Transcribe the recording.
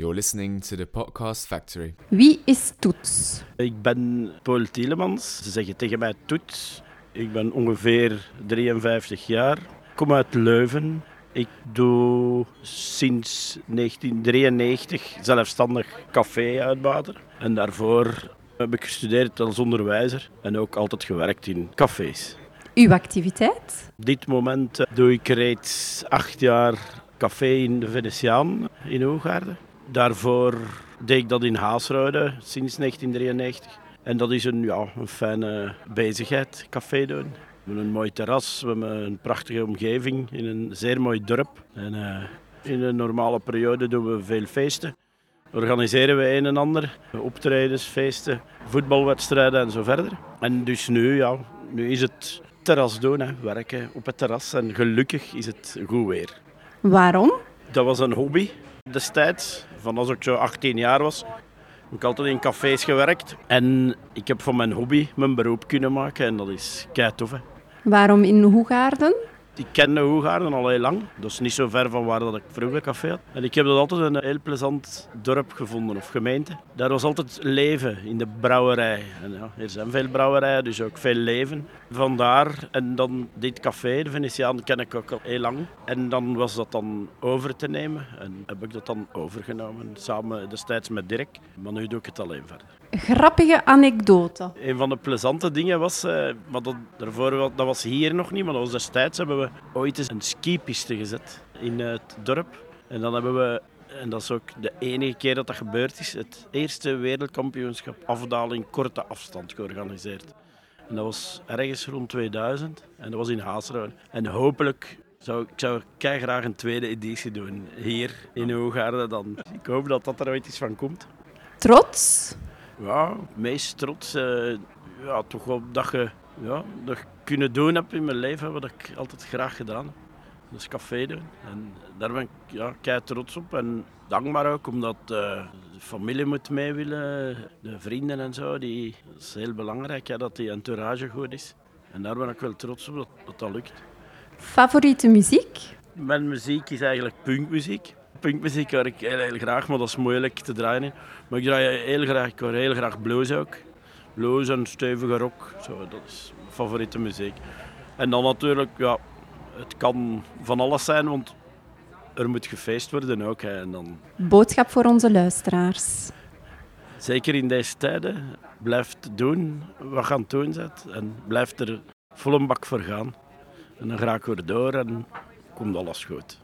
You're listening to the Podcast Factory. Wie is Toets? Ik ben Paul Tielemans. Ze zeggen tegen mij Toets. Ik ben ongeveer 53 jaar. Ik kom uit Leuven. Ik doe sinds 1993 zelfstandig café uitbater. En daarvoor heb ik gestudeerd als onderwijzer en ook altijd gewerkt in cafés. Uw activiteit? Op dit moment doe ik reeds acht jaar café in de Venetiaan in Hoogaarden. Daarvoor deed ik dat in Haasrode sinds 1993. En dat is een, ja, een fijne bezigheid, café doen. We hebben een mooi terras, we hebben een prachtige omgeving in een zeer mooi dorp. En uh, in een normale periode doen we veel feesten. Organiseren we een en ander, optredens, feesten, voetbalwedstrijden en zo verder. En dus nu, ja, nu is het terras doen, hè, werken op het terras. En gelukkig is het goed weer. Waarom? Dat was een hobby destijds. Van als ik zo 18 jaar was, heb ik altijd in cafés gewerkt. En ik heb van mijn hobby mijn beroep kunnen maken en dat is kei. Waarom in Hoegaarden? Ik kende Hoegaarden al heel lang. Dat is niet zo ver van waar dat ik vroeger café had. En ik heb dat altijd een heel plezant dorp gevonden, of gemeente. Daar was altijd leven in de brouwerij. En ja, er zijn veel brouwerijen, dus ook veel leven. Vandaar, en dan dit café, de Venetiaan, ken ik ook al heel lang. En dan was dat dan over te nemen. En heb ik dat dan overgenomen, samen destijds met Dirk. Maar nu doe ik het alleen verder. Grappige anekdote. Een van de plezante dingen was, uh, maar dat, daarvoor, dat was hier nog niet, maar dat was destijds hebben we ooit eens een skipiste gezet in het dorp. En dan hebben we, en dat is ook de enige keer dat dat gebeurd is, het eerste wereldkampioenschap afdaling korte afstand georganiseerd. En dat was ergens rond 2000 en dat was in Haasruin. En hopelijk zou ik zou graag een tweede editie doen hier in Hoogaarden dan. Ik hoop dat dat er ooit iets van komt. Trots? Ja, meest trots. Uh, ja, toch wel dat je ja, dat kunnen doen heb in mijn leven wat ik altijd graag gedaan heb. Dat is café doen. En daar ben ik ja, kei trots op en dankbaar ook, omdat uh, de familie moet mee willen, de vrienden en zo. Die, dat is heel belangrijk, ja, dat die entourage goed is. En daar ben ik wel trots op dat dat, dat lukt. Favoriete muziek? Mijn muziek is eigenlijk punkmuziek. Punkmuziek hoor ik heel, heel graag, maar dat is moeilijk te draaien. Maar ik draai heel graag, ik hoor heel graag blues ook. Blues en stevige rock, zo, dat is mijn favoriete muziek. En dan natuurlijk, ja, het kan van alles zijn, want er moet gefeest worden ook. Hè, en dan... Boodschap voor onze luisteraars. Zeker in deze tijden, blijf doen wat je aan het doen bent en blijf er vol een bak voor gaan. En dan ik weer door en komt alles goed.